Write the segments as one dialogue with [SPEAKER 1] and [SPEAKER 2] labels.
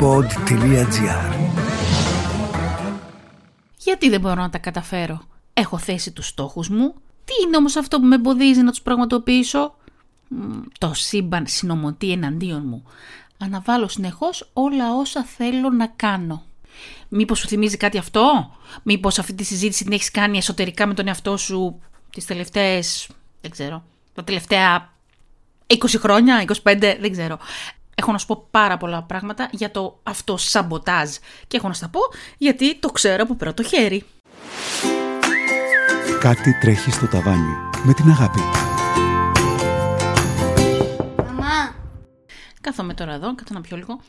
[SPEAKER 1] pod.gr
[SPEAKER 2] Γιατί δεν μπορώ να τα καταφέρω; Έχω θέσει τους στόχους μου. Τι είναι όμως αυτό που με εμποδίζει να τους πραγματοποιήσω; Το σύμπαν συνομωτεί εναντίον μου. Αναβάλω συνεχώς όλα όσα θέλω να κάνω. Μήπως σου θυμίζει κάτι αυτό; Μήπως αυτή τη συζήτηση την έχεις κάνει εσωτερικά με τον εαυτό σου τις τελευταίες, δεν ξέρω, τα τελευταία 20 χρόνια, 25, δεν ξέρω. Έχω να σου πω πάρα πολλά πράγματα για το αυτό σαμποτάζ και έχω να στα πω γιατί το ξέρω από πρώτο χέρι.
[SPEAKER 1] Κάτι τρέχει στο ταβάνι με την αγάπη.
[SPEAKER 3] Μαμά,
[SPEAKER 2] Κάθομαι τώρα εδώ, κάτω να πιω λίγο.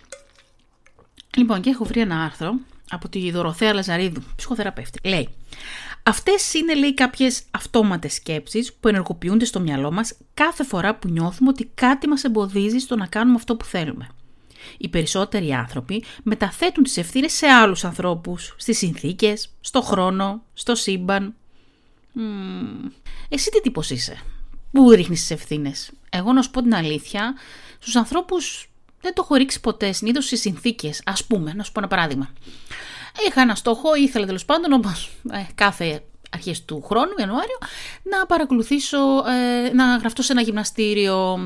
[SPEAKER 2] Λοιπόν, και έχω βρει ένα άρθρο από τη Δωροθέα Λαζαρίδου, ψυχοθεραπεύτη. Λέει, αυτές είναι λέει κάποιες αυτόματες σκέψεις που ενεργοποιούνται στο μυαλό μας κάθε φορά που νιώθουμε ότι κάτι μας εμποδίζει στο να κάνουμε αυτό που θέλουμε. Οι περισσότεροι άνθρωποι μεταθέτουν τις ευθύνες σε άλλους ανθρώπους, στις συνθήκες, στο χρόνο, στο σύμπαν. Μμμ, Εσύ τι τύπος είσαι, πού ρίχνεις τις ευθύνες; Εγώ να σου πω την αλήθεια, στους ανθρώπους δεν το έχω ρίξει ποτέ, συνήθως στις συνθήκες. Α πούμε, να σου πω ένα παράδειγμα. Είχα ένα στόχο, ήθελα τέλος πάντων, όπως κάθε αρχές του χρόνου, Ιανουάριο, να παρακολουθήσω, ε, να γραφτώ σε ένα γυμναστήριο.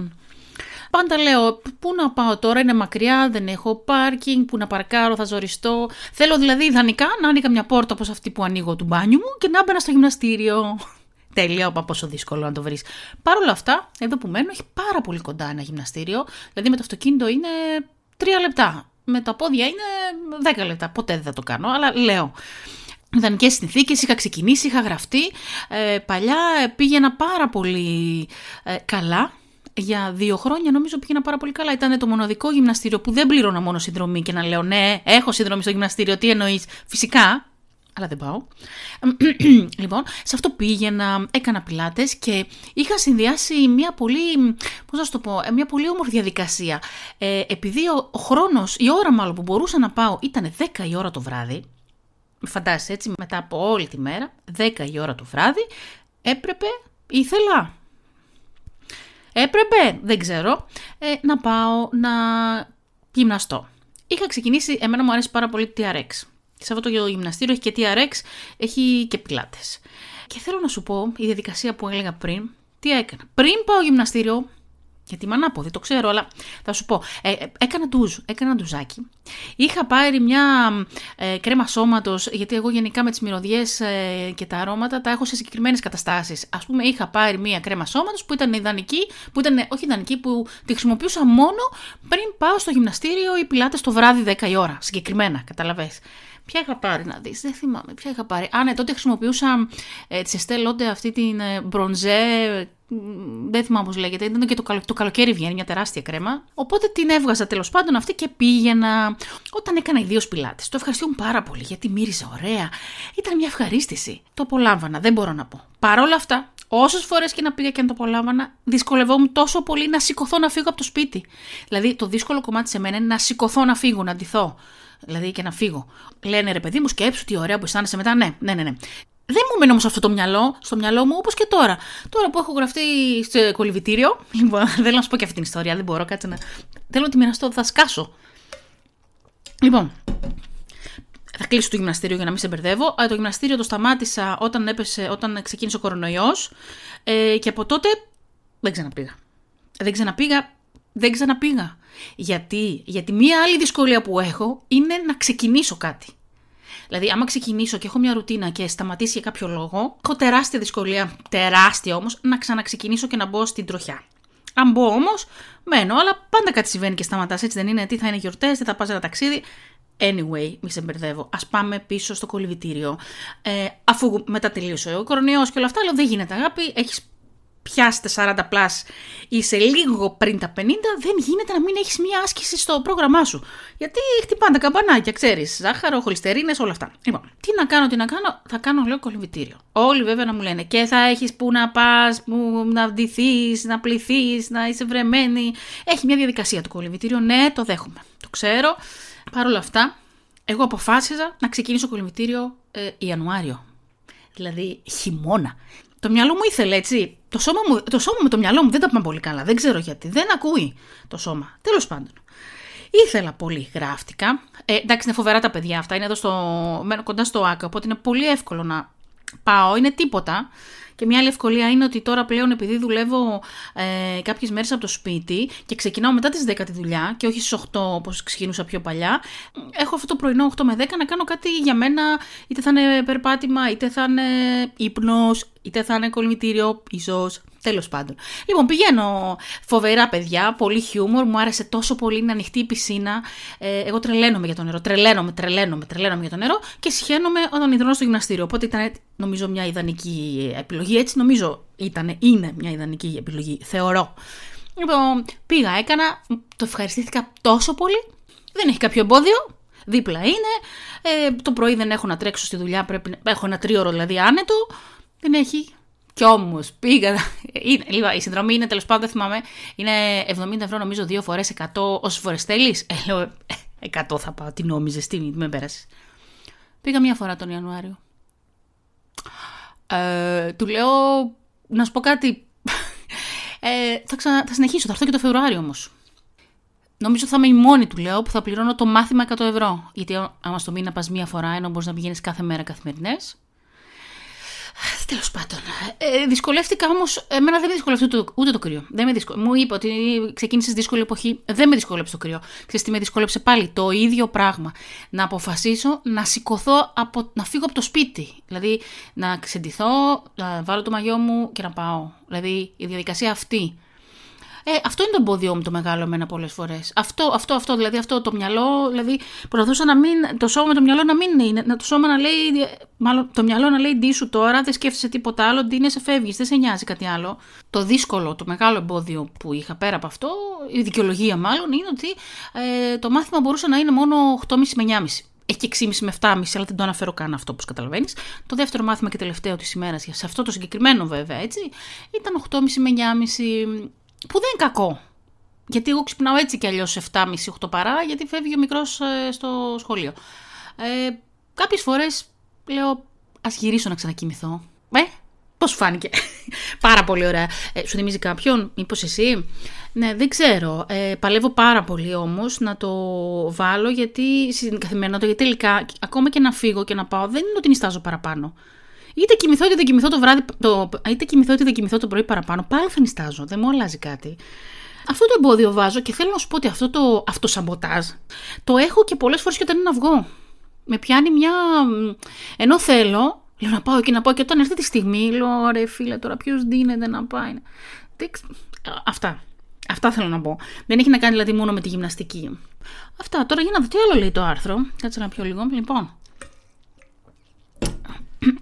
[SPEAKER 2] Πάντα λέω, πού να πάω τώρα, είναι μακριά, δεν έχω πάρκινγκ, πού να παρκάρω, θα ζοριστώ. Θέλω δηλαδή ιδανικά να άνοιγα μια πόρτα όπως αυτή που ανοίγω του μπάνιου μου και να έμπαινα στο γυμναστήριο. Τέλεια, όπα πόσο δύσκολο να το βρεις. Παρ' όλα αυτά, εδώ που μένω έχει πάρα πολύ κοντά ένα γυμναστήριο. Δηλαδή με το αυτοκίνητο είναι τρία λεπτά. Με τα πόδια είναι 10 λεπτά. Ποτέ δεν θα το κάνω, αλλά λέω. Ιδανικέ συνθήκες, είχα ξεκινήσει, είχα γραφτεί. Ε, παλιά ε, πήγαινα πάρα πολύ ε, καλά. Για δύο χρόνια νομίζω πήγαινα πάρα πολύ καλά. Ήταν το μοναδικό γυμναστήριο που δεν πλήρωνα μόνο συνδρομή και να λέω Ναι, έχω συνδρομή στο γυμναστήριο. Τι εννοείς, Φυσικά, αλλά δεν πάω. λοιπόν, σε αυτό πήγαινα, έκανα πιλάτες και είχα συνδυάσει μια πολύ, πώς να σου το πω, ε, μια πολύ όμορφη διαδικασία. Ε, επειδή ο, ο χρόνος, η ώρα μάλλον που μπορούσα να πάω ήταν 10 η ώρα το βράδυ, φαντάζεσαι έτσι, μετά από όλη τη μέρα, 10 η ώρα το βράδυ, έπρεπε, ήθελα, έπρεπε, δεν ξέρω, ε, να πάω να γυμναστώ. Είχα ξεκινήσει, εμένα μου αρέσει πάρα πολύ TRX. Σε αυτό το γυμναστήριο έχει και TRX, έχει και πιλάτες. Και θέλω να σου πω, η διαδικασία που έλεγα πριν, τι έκανα. Πριν πάω γυμναστήριο, γιατί είμαι ανάποδη, το ξέρω, αλλά θα σου πω. Ε, ε, έκανα ντουζ, έκανα ντουζάκι. Είχα πάρει μια ε, κρέμα σώματος, γιατί εγώ γενικά με τις μυρωδιές ε, και τα αρώματα τα έχω σε συγκεκριμένες καταστάσεις. Α πούμε, είχα πάρει μια κρέμα σώματος που ήταν ιδανική, που ήταν, όχι ιδανική, που τη χρησιμοποιούσα μόνο πριν πάω στο γυμναστήριο ή πιλάτες το βράδυ 10 η ώρα. Συγκεκριμένα, καταλαβες. Ποια είχα πάρει να δεις, δεν θυμάμαι, ποια είχα πάρει. Α, ναι, τότε χρησιμοποιούσα ε, τη Estée Lauder αυτή την ε, μπρονζέ, δεν θυμάμαι πώς λέγεται, ήταν και το, καλο, το καλοκαίρι βγαίνει, μια τεράστια κρέμα. Οπότε την έβγαζα τέλος πάντων αυτή και πήγαινα. Όταν έκανα οι δύο πιλάτες, το ευχαριστούν πάρα πολύ γιατί μύριζε ωραία. Ήταν μια ευχαρίστηση. Το απολάμβανα, δεν μπορώ να πω. Παρ' όλα αυτά, Όσες φορές και να πήγα και να το απολάμβανα, δυσκολευόμουν τόσο πολύ να σηκωθώ να φύγω από το σπίτι. Δηλαδή, το δύσκολο κομμάτι σε μένα είναι να σηκωθώ να φύγω, να ντυθώ. Δηλαδή και να φύγω. Λένε ρε παιδί μου, σκέψου τι ωραία που αισθάνεσαι μετά. Ναι, ναι, ναι. ναι. Δεν μου μένει όμως αυτό το μυαλό, στο μυαλό μου, όπως και τώρα. Τώρα που έχω γραφτεί στο κολυβητήριο. Λοιπόν, θέλω να σου πω και αυτή την ιστορία, δεν μπορώ, κάτσε να. Θέλω να τη μοιραστώ, θα σκάσω. Λοιπόν, θα κλείσω το γυμναστήριο για να μην σε μπερδεύω. Ε, το γυμναστήριο το σταμάτησα όταν, έπεσε, όταν ξεκίνησε ο κορονοϊός ε, και από τότε δεν ξαναπήγα. Δεν ξαναπήγα, δεν ξαναπήγα. Γιατί, γιατί μία άλλη δυσκολία που έχω είναι να ξεκινήσω κάτι. Δηλαδή, άμα ξεκινήσω και έχω μια ρουτίνα και σταματήσει για κάποιο λόγο, έχω τεράστια δυσκολία, τεράστια όμως, να ξαναξεκινήσω και να μπω στην τροχιά. Αν μπω όμως, μένω, αλλά πάντα κάτι συμβαίνει και σταματάς. Έτσι δεν είναι, τι θα είναι γιορτές, δεν θα πας ένα ταξίδι. Anyway, μη σε μπερδεύω. Α πάμε πίσω στο κολυβητήριο. Ε, αφού μετά τελείωσε ο κορονοϊός και όλα αυτά, λέω δεν γίνεται αγάπη. Έχεις πιάσει τα 40 πλάς είσαι λίγο πριν τα 50, δεν γίνεται να μην έχεις μία άσκηση στο πρόγραμμά σου. Γιατί χτυπάνε τα καμπανάκια, ξέρεις, ζάχαρο, χολυστερίνες, όλα αυτά. Λοιπόν, τι να κάνω, τι να κάνω, θα κάνω λέω κολυβητήριο. Όλοι βέβαια να μου λένε και θα έχεις που να πας, που να ντυθείς, να πληθείς, να είσαι βρεμένη. Έχει μια διαδικασία το κολυβητήριο, ναι, το δέχομαι. Το ξέρω. Παρ' όλα αυτά, εγώ αποφάσιζα να ξεκινήσω κολυβητήριο ε, Ιανουάριο. Δηλαδή χειμώνα. Το μυαλό μου ήθελε έτσι. Το σώμα, μου, το σώμα με το μυαλό μου δεν τα πάμε πολύ καλά. Δεν ξέρω γιατί. Δεν ακούει το σώμα. Τέλος πάντων. Ήθελα πολύ, γράφτηκα. Ε, εντάξει, είναι φοβερά τα παιδιά αυτά. Είναι εδώ στο, μένω κοντά στο ΆΚΑ, οπότε είναι πολύ εύκολο να πάω. Είναι τίποτα. Και μια άλλη ευκολία είναι ότι τώρα πλέον επειδή δουλεύω ε, κάποιες μέρες από το σπίτι και ξεκινάω μετά τις 10 τη δουλειά και όχι στις 8 όπως ξεκινούσα πιο παλιά, έχω αυτό το πρωινό 8 με 10 να κάνω κάτι για μένα, είτε θα είναι περπάτημα, είτε θα είναι ύπνος, είτε θα είναι κολυμβητήριο, ίσω. Τέλος πάντων. Λοιπόν, πηγαίνω φοβερά παιδιά, πολύ χιούμορ, μου άρεσε τόσο πολύ να ανοιχτή η πισίνα. Ε, εγώ τρελαίνομαι για το νερό, τρελαίνομαι, τρελαίνομαι, τρελαίνομαι για το νερό και συχαίνομαι όταν υδρώνω στο γυμναστήριο. Οπότε ήταν νομίζω μια ιδανική επιλογή. Έτσι νομίζω ήταν, είναι μια ιδανική επιλογή, θεωρώ. Λοιπόν, πήγα, έκανα, το ευχαριστήθηκα τόσο πολύ. Δεν έχει κάποιο εμπόδιο. Δίπλα είναι. Ε, το πρωί δεν έχω να τρέξω στη δουλειά, πρέπει, έχω ένα τρίωρο δηλαδή άνετο. Δεν έχει κι όμως πήγα. Είναι, η συνδρομή είναι τέλος πάντων, δεν θυμάμαι. Είναι 70 ευρώ νομίζω δύο φορές 100 όσες φορές θέλεις. Ε, λέω 100 θα πάω. Τι νόμιζες, τι με πέρασες. Πήγα μία φορά τον Ιανουάριο. Ε, του λέω να σου πω κάτι. Ε, θα, ξανα, θα συνεχίσω, θα έρθω και το Φεβρουάριο όμως. Νομίζω θα είμαι η μόνη του λέω που θα πληρώνω το μάθημα 100 ευρώ. Γιατί άμα στο μήνα πας μία φορά, ενώ μπορείς να πηγαίνεις κάθε μέρα καθημερινές, Τέλος πάντων. Ε, δυσκολεύτηκα όμως. Εμένα δεν με δυσκολεύτηκε ούτε, ούτε το κρύο. Δεν με δυσκο... Μου είπε ότι ξεκίνησες δύσκολη εποχή. Δεν με δυσκολεύσε το κρύο. Ξέρετε τι με δυσκολεύσε πάλι. Το ίδιο πράγμα. Να αποφασίσω να σηκωθώ, από... να φύγω από το σπίτι. Δηλαδή να ξεντηθώ, να βάλω το μαγιό μου και να πάω. Δηλαδή η διαδικασία αυτή. Ε, αυτό είναι το εμπόδιό μου το μεγάλο εμένα πολλές φορές. Αυτό, αυτό, αυτό, δηλαδή αυτό το μυαλό, δηλαδή προσπαθούσα να μην, το σώμα με το μυαλό να μην είναι, να το σώμα να λέει, μάλλον το μυαλό να λέει ντύ σου τώρα, δεν σκέφτεσαι τίποτα άλλο, ντύ σε φεύγεις, δεν σε νοιάζει κάτι άλλο. Το δύσκολο, το μεγάλο εμπόδιο που είχα πέρα από αυτό, η δικαιολογία μάλλον, είναι ότι ε, το μάθημα μπορούσε να είναι μόνο 8,5 με 9,5 έχει και 6,5 με 7,5, αλλά δεν το αναφέρω καν αυτό, όπως καταλαβαίνεις. Το δεύτερο μάθημα και τελευταίο της ημέρας, σε αυτό το συγκεκριμένο βέβαια, έτσι, ήταν 8,5 με 9,5 που δεν είναι κακό. Γιατί εγώ ξυπνάω έτσι κι αλλιώς 7,5-8 παρά, γιατί φεύγει ο μικρός ε, στο σχολείο. Ε, Κάποιες φορές λέω, ας γυρίσω να ξανακοιμηθώ. Ε, πώς φάνηκε. πάρα πολύ ωραία. Ε, σου θυμίζει κάποιον, μήπως εσύ; Ναι, δεν ξέρω. Ε, παλεύω πάρα πολύ όμως να το βάλω γιατί στην καθημερινότητα, γιατί τελικά ακόμα και να φύγω και να πάω, δεν είναι ότι νιστάζω παραπάνω. Είτε κοιμηθώ είτε δεν κοιμηθώ το βράδυ, το, είτε κοιμηθώ είτε δεν κοιμηθώ το πρωί παραπάνω, πάλι θα νιστάζω, δεν μου αλλάζει κάτι. Αυτό το εμπόδιο βάζω και θέλω να σου πω ότι αυτό το αυτοσαμποτάζ το έχω και πολλές φορές και όταν είναι να βγω. Με πιάνει μια. ενώ θέλω, λέω να πάω εκεί να πάω και όταν έρθει τη στιγμή, λέω ρε φίλε, τώρα ποιος δίνεται να πάει. Αυτά. Αυτά θέλω να πω. Δεν έχει να κάνει δηλαδή μόνο με τη γυμναστική. Αυτά. Τώρα για να δω τι άλλο λέει το άρθρο. Κάτσε να πιω λίγο. Λοιπόν.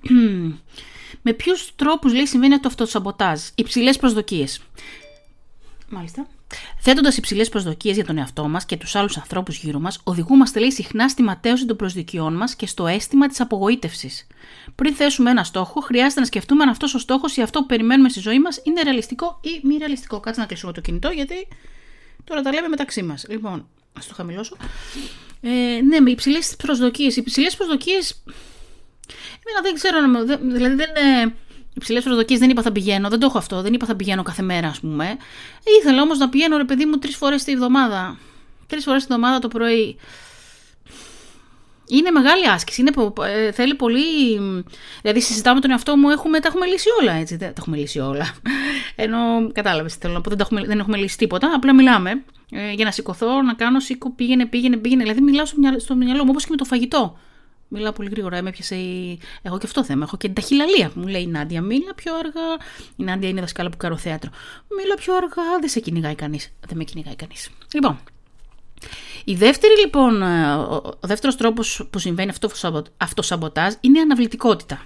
[SPEAKER 2] με ποιους τρόπους λέει συμβαίνει αυτό το σαμποτάζ; Υψηλές προσδοκίες. Μάλιστα. Θέτοντας υψηλές προσδοκίες για τον εαυτό μας και τους άλλους ανθρώπους γύρω μας, οδηγούμαστε λέει συχνά στη ματέωση των προσδοκιών μας και στο αίσθημα της απογοήτευσης. Πριν θέσουμε ένα στόχο, χρειάζεται να σκεφτούμε αν αυτός ο στόχος ή αυτό που περιμένουμε στη ζωή μας είναι ρεαλιστικό ή μη ρεαλιστικό. Κάτσε να κλείσουμε το κινητό, γιατί τώρα τα λέμε μεταξύ μας. Λοιπόν, ας το χαμηλώσω. Ε, ναι, με υψηλές προσδοκίες. Οι υψηλές προσδοκίες Εμένα δεν ξέρω, δηλαδή δεν είναι υψηλές προσδοκίες, δεν είπα θα πηγαίνω, δεν το έχω αυτό, δεν είπα θα πηγαίνω κάθε μέρα, ας πούμε. Ήθελα όμως να πηγαίνω, ρε παιδί μου, τρεις φορές τη εβδομάδα. Τρεις φορές τη εβδομάδα το πρωί. Είναι μεγάλη άσκηση. Είναι, ε, θέλει πολύ. Δηλαδή, συζητάμε τον εαυτό μου, έχουμε, τα έχουμε λύσει όλα. Έτσι. Δεν τα έχουμε λύσει όλα. Ενώ κατάλαβες, θέλω να πω, δεν, τα έχουμε, δεν έχουμε λύσει τίποτα. Απλά μιλάμε ε, για να σηκωθώ, να κάνω σήκω, πήγαινε, πήγαινε, πήγαινε. Δηλαδή, μιλάω στο μυαλό, στο μυαλό μου, όπως και με το φαγητό. Μιλάω πολύ γρήγορα, με έπιασε η... Έχω και αυτό θέμα. Έχω και την ταχυλαλία που μου λέει η Νάντια. Μίλα πιο αργά. Η Νάντια είναι δασκάλα που κάνω θέατρο. Μίλα πιο αργά. Δεν σε κυνηγάει κανείς. Δεν με κυνηγάει κανείς. Λοιπόν. Η δεύτερη λοιπόν, ο δεύτερος τρόπος που συμβαίνει αυτό σαμποτάζ είναι η αναβλητικότητα.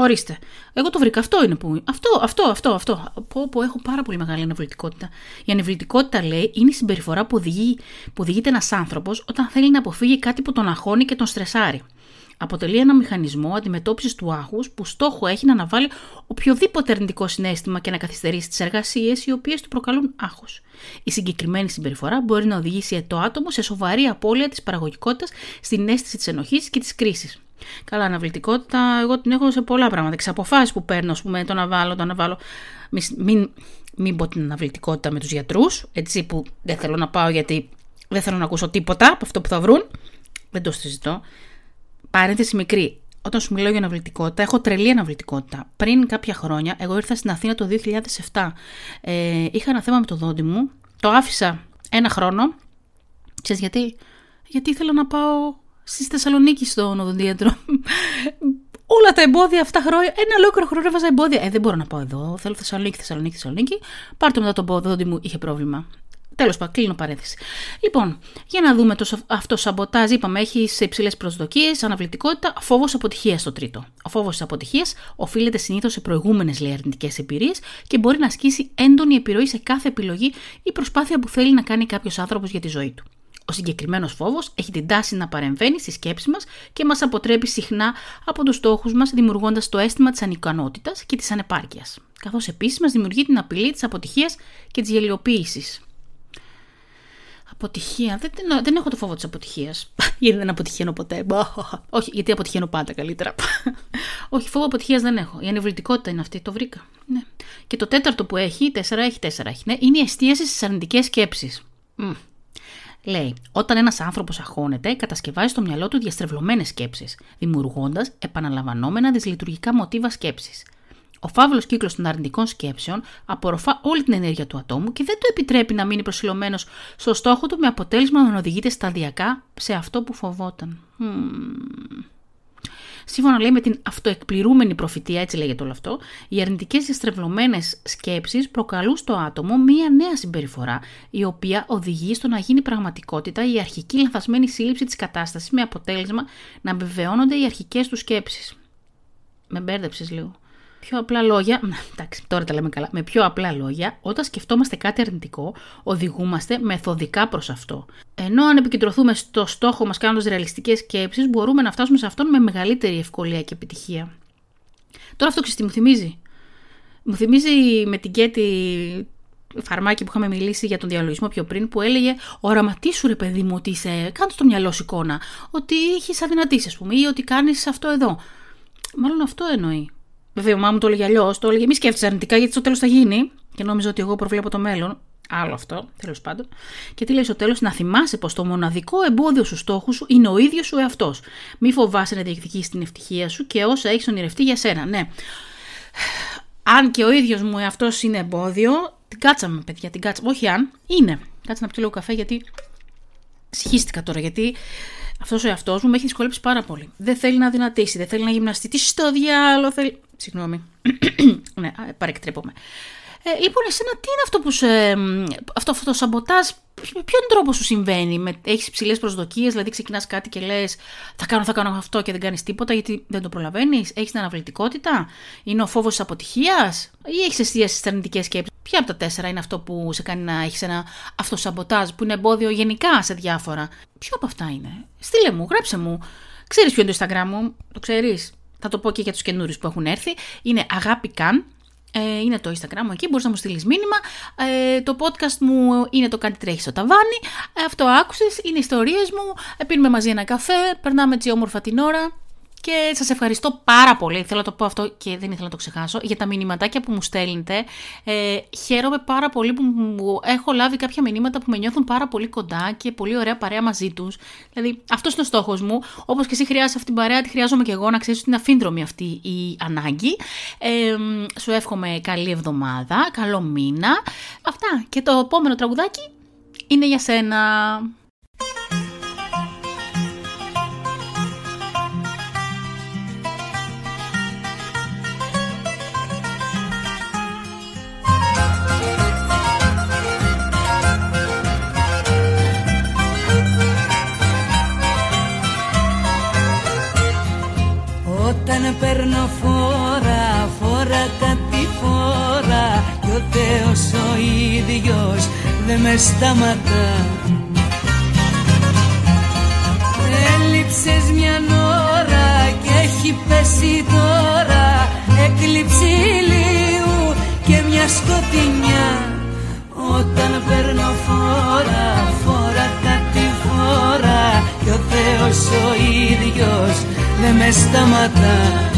[SPEAKER 2] Ορίστε. Εγώ το βρήκα. Αυτό είναι που. Αυτό, αυτό, αυτό, αυτό. Πω, πω, έχω πάρα πολύ μεγάλη ανεβλητικότητα. Η ανεβλητικότητα, λέει, είναι η συμπεριφορά που, οδηγεί, που οδηγείται ένας άνθρωπος όταν θέλει να αποφύγει κάτι που τον αγχώνει και τον στρεσάρει. Αποτελεί ένα μηχανισμό αντιμετώπισης του άγχους που στόχο έχει να αναβάλει οποιοδήποτε αρνητικό συνέστημα και να καθυστερήσει τις εργασίες οι οποίες του προκαλούν άγχος. Η συγκεκριμένη συμπεριφορά μπορεί να οδηγήσει το άτομο σε σοβαρή απώλεια της παραγωγικότητας στην αίσθηση της ενοχής και της κρίσης. Καλά, αναβλητικότητα, εγώ την έχω σε πολλά πράγματα. Τις αποφάσεις που παίρνω, ας πούμε, το να βάλω, το να βάλω. Μην, μην, μην πω την αναβλητικότητα με τους γιατρούς, έτσι που δεν θέλω να πάω γιατί Δεν θέλω να ακούσω τίποτα από αυτό που θα βρουν. Δεν το συζητώ. Παρένθεση μικρή. Όταν σου μιλάω για αναβλητικότητα, έχω τρελή αναβλητικότητα. Πριν κάποια χρόνια, εγώ ήρθα στην Αθήνα το 2007. Ε, είχα ένα θέμα με το δόντι μου. Το άφησα ένα χρόνο. Ξέρεις γιατί; Γιατί ήθελα να πάω στη Θεσσαλονίκη στον οδοντίατρο. Όλα τα εμπόδια αυτά χρόνια, ένα ολόκληρο χρόνο έβαζα εμπόδια. Ε, δεν μπορώ να πάω εδώ. Θέλω Θεσσαλονίκη, Θεσσαλονίκη, Θεσσαλονίκη. Πάρτε μετά το δόντι μου είχε πρόβλημα. Τέλος πάντων, κλείνω παρένθεση. Λοιπόν, για να δούμε το αυτό σαμποτάζ. Είπαμε, έχει σε υψηλές προσδοκίες, αναβλητικότητα, φόβος αποτυχίας στο τρίτο. Ο φόβος της αποτυχίας οφείλεται συνήθως σε προηγούμενες αρνητικές εμπειρίες και μπορεί να ασκήσει έντονη επιρροή σε κάθε επιλογή ή προσπάθεια που θέλει να κάνει κάποιος άνθρωπος για τη ζωή του. Ο συγκεκριμένος φόβος έχει την τάση να παρεμβαίνει στη σκέψη μας και μας αποτρέπει συχνά από τους στόχους μας, δημιουργώντας το αίσθημα της ανικανότητας και της ανεπάρκειας. Καθώς επίσης μας δημιουργεί την απειλή της αποτυχίας και της γελιοποίησης. Αποτυχία. Δεν, δεν, δεν έχω το φόβο της αποτυχίας. γιατί δεν αποτυχαίνω ποτέ. Όχι, γιατί αποτυχαίνω πάντα καλύτερα. Όχι, φόβο αποτυχίας δεν έχω. Η ανεβλητικότητα είναι αυτή. Το βρήκα. Ναι. Και το τέταρτο που έχει, τέσσερα έχει, τέσσερα έχει. Ναι, είναι η εστίαση στις αρνητικές σκέψεις. Mm. Λέει, όταν ένας άνθρωπος αγχώνεται, κατασκευάζει στο μυαλό του διαστρεβλωμένες σκέψεις, δημιουργώντας επαναλαμβανόμενα δυσλειτουργικά μοτίβα σκέψης. Ο φαύλος κύκλος των αρνητικών σκέψεων απορροφά όλη την ενέργεια του ατόμου και δεν του επιτρέπει να μείνει προσιλωμένος στο στόχο του με αποτέλεσμα να οδηγείται σταδιακά σε αυτό που φοβόταν. Hmm. Σύμφωνα λέει με την αυτοεκπληρούμενη προφητεία, έτσι λέγεται όλο αυτό, οι αρνητικές διαστρεβλωμένε σκέψεις προκαλούν στο άτομο μία νέα συμπεριφορά, η οποία οδηγεί στο να γίνει πραγματικότητα η αρχική λανθασμένη σύλληψη της κατάστασης με αποτέλεσμα να βεβαιώνονται οι αρχικές του σκέψεις. Με μπέρδεψες λίγο πιο απλά λόγια, εντάξει, τώρα τα λέμε καλά, με πιο απλά λόγια, όταν σκεφτόμαστε κάτι αρνητικό, οδηγούμαστε μεθοδικά προς αυτό. Ενώ αν επικεντρωθούμε στο στόχο μας κάνοντας ρεαλιστικές σκέψεις, μπορούμε να φτάσουμε σε αυτόν με μεγαλύτερη ευκολία και επιτυχία. Τώρα αυτό ξέρει μου θυμίζει. Μου θυμίζει με την Κέτη φαρμάκι που είχαμε μιλήσει για τον διαλογισμό πιο πριν, που έλεγε Οραματίσου ρε παιδί μου ότι είσαι. Κάνε στο μυαλό σου εικόνα. Ότι έχεις αδυνατήσει, ας πούμε, ή ότι κάνεις αυτό εδώ. Μάλλον αυτό εννοεί. Βέβαια, η μάμα μου το έλεγε αλλιώς. Το έλεγε μη σκέφτεσαι αρνητικά γιατί στο τέλος θα γίνει. Και νόμιζα ότι εγώ προβλέπω το μέλλον. Άλλο αυτό, τέλος πάντων. Και τι λέει στο τέλος, να θυμάσαι πως το μοναδικό εμπόδιο στους στόχους σου είναι ο ίδιος ο εαυτός. Μη φοβάσαι να διεκδικήσεις την ευτυχία σου και όσα έχεις ονειρευτεί για σένα. Ναι. Αν και ο ίδιος μου εαυτός είναι εμπόδιο, την κάτσαμε, παιδιά, την κάτσαμε. Όχι αν, είναι. Κάτσε να πιω λίγο καφέ γιατί. Συχίστηκα τώρα γιατί αυτός ο εαυτός μου με έχει δυσκολέψει πάρα πολύ. Δεν θέλει να δυνατήσει, δεν θέλει να γυμναστεί. Τι στο διάλογο θέλει. Συγγνώμη. ναι, παρεκτρέπομαι. Ε, λοιπόν, εσένα τι είναι αυτό που σε, αυτό, αυτό το σαμποτάζ, ποιον τρόπο σου συμβαίνει, με, έχεις υψηλές προσδοκίες, δηλαδή ξεκινάς κάτι και λες θα κάνω, θα κάνω αυτό και δεν κάνεις τίποτα γιατί δεν το προλαβαίνεις, έχεις την αναβλητικότητα, είναι ο φόβος της αποτυχίας; Ή έχεις εστίαση στις αρνητικές σκέψεις; Ποια από τα τέσσερα είναι αυτό που σε κάνει να έχεις ένα αυτοσαμποτάζ που είναι εμπόδιο γενικά σε διάφορα; Ποιο από αυτά είναι; Στείλε μου, γράψε μου. Ξέρεις ποιο είναι το Instagram μου, το ξέρεις; Θα το πω και για τους καινούριου που έχουν έρθει. Είναι αγάπη καν, ε, είναι το Instagram μου εκεί, μπορείς να μου στείλεις μήνυμα. Ε, το podcast μου είναι το κάτι τρέχει στο ταβάνι. Ε, αυτό άκουσες, είναι ιστορίες μου. Ε, πίνουμε μαζί ένα καφέ, περνάμε έτσι όμορφα την ώρα. Και σας ευχαριστώ πάρα πολύ. Θέλω να το πω αυτό και δεν ήθελα να το ξεχάσω. Για τα μηνυματάκια που μου στέλνετε. Ε, χαίρομαι πάρα πολύ που μου έχω λάβει κάποια μηνύματα που με νιώθουν πάρα πολύ κοντά και πολύ ωραία παρέα μαζί τους. Δηλαδή, αυτός είναι ο στόχος μου. Όπως και εσύ χρειάζεσαι αυτή την παρέα, τη χρειάζομαι και εγώ να ξέρεις ότι είναι αφήνδρομη αυτή η ανάγκη. Ε, σου εύχομαι καλή εβδομάδα, καλό μήνα. Αυτά. Και το επόμενο τραγουδάκι είναι για σένα.
[SPEAKER 3] Παίρνω φόρα, φόρα κάτι φόρα. Κι ο Θεός ο ίδιος δεν με σταματά. Έλειψες μια ώρα και έχει πέσει τώρα. Έκλειψη ηλίου και μια σκοτεινιά. Όταν παίρνω φόρα, φόρα κάτι φόρα. Κι ο Θεός ο ίδιος δεν με σταματά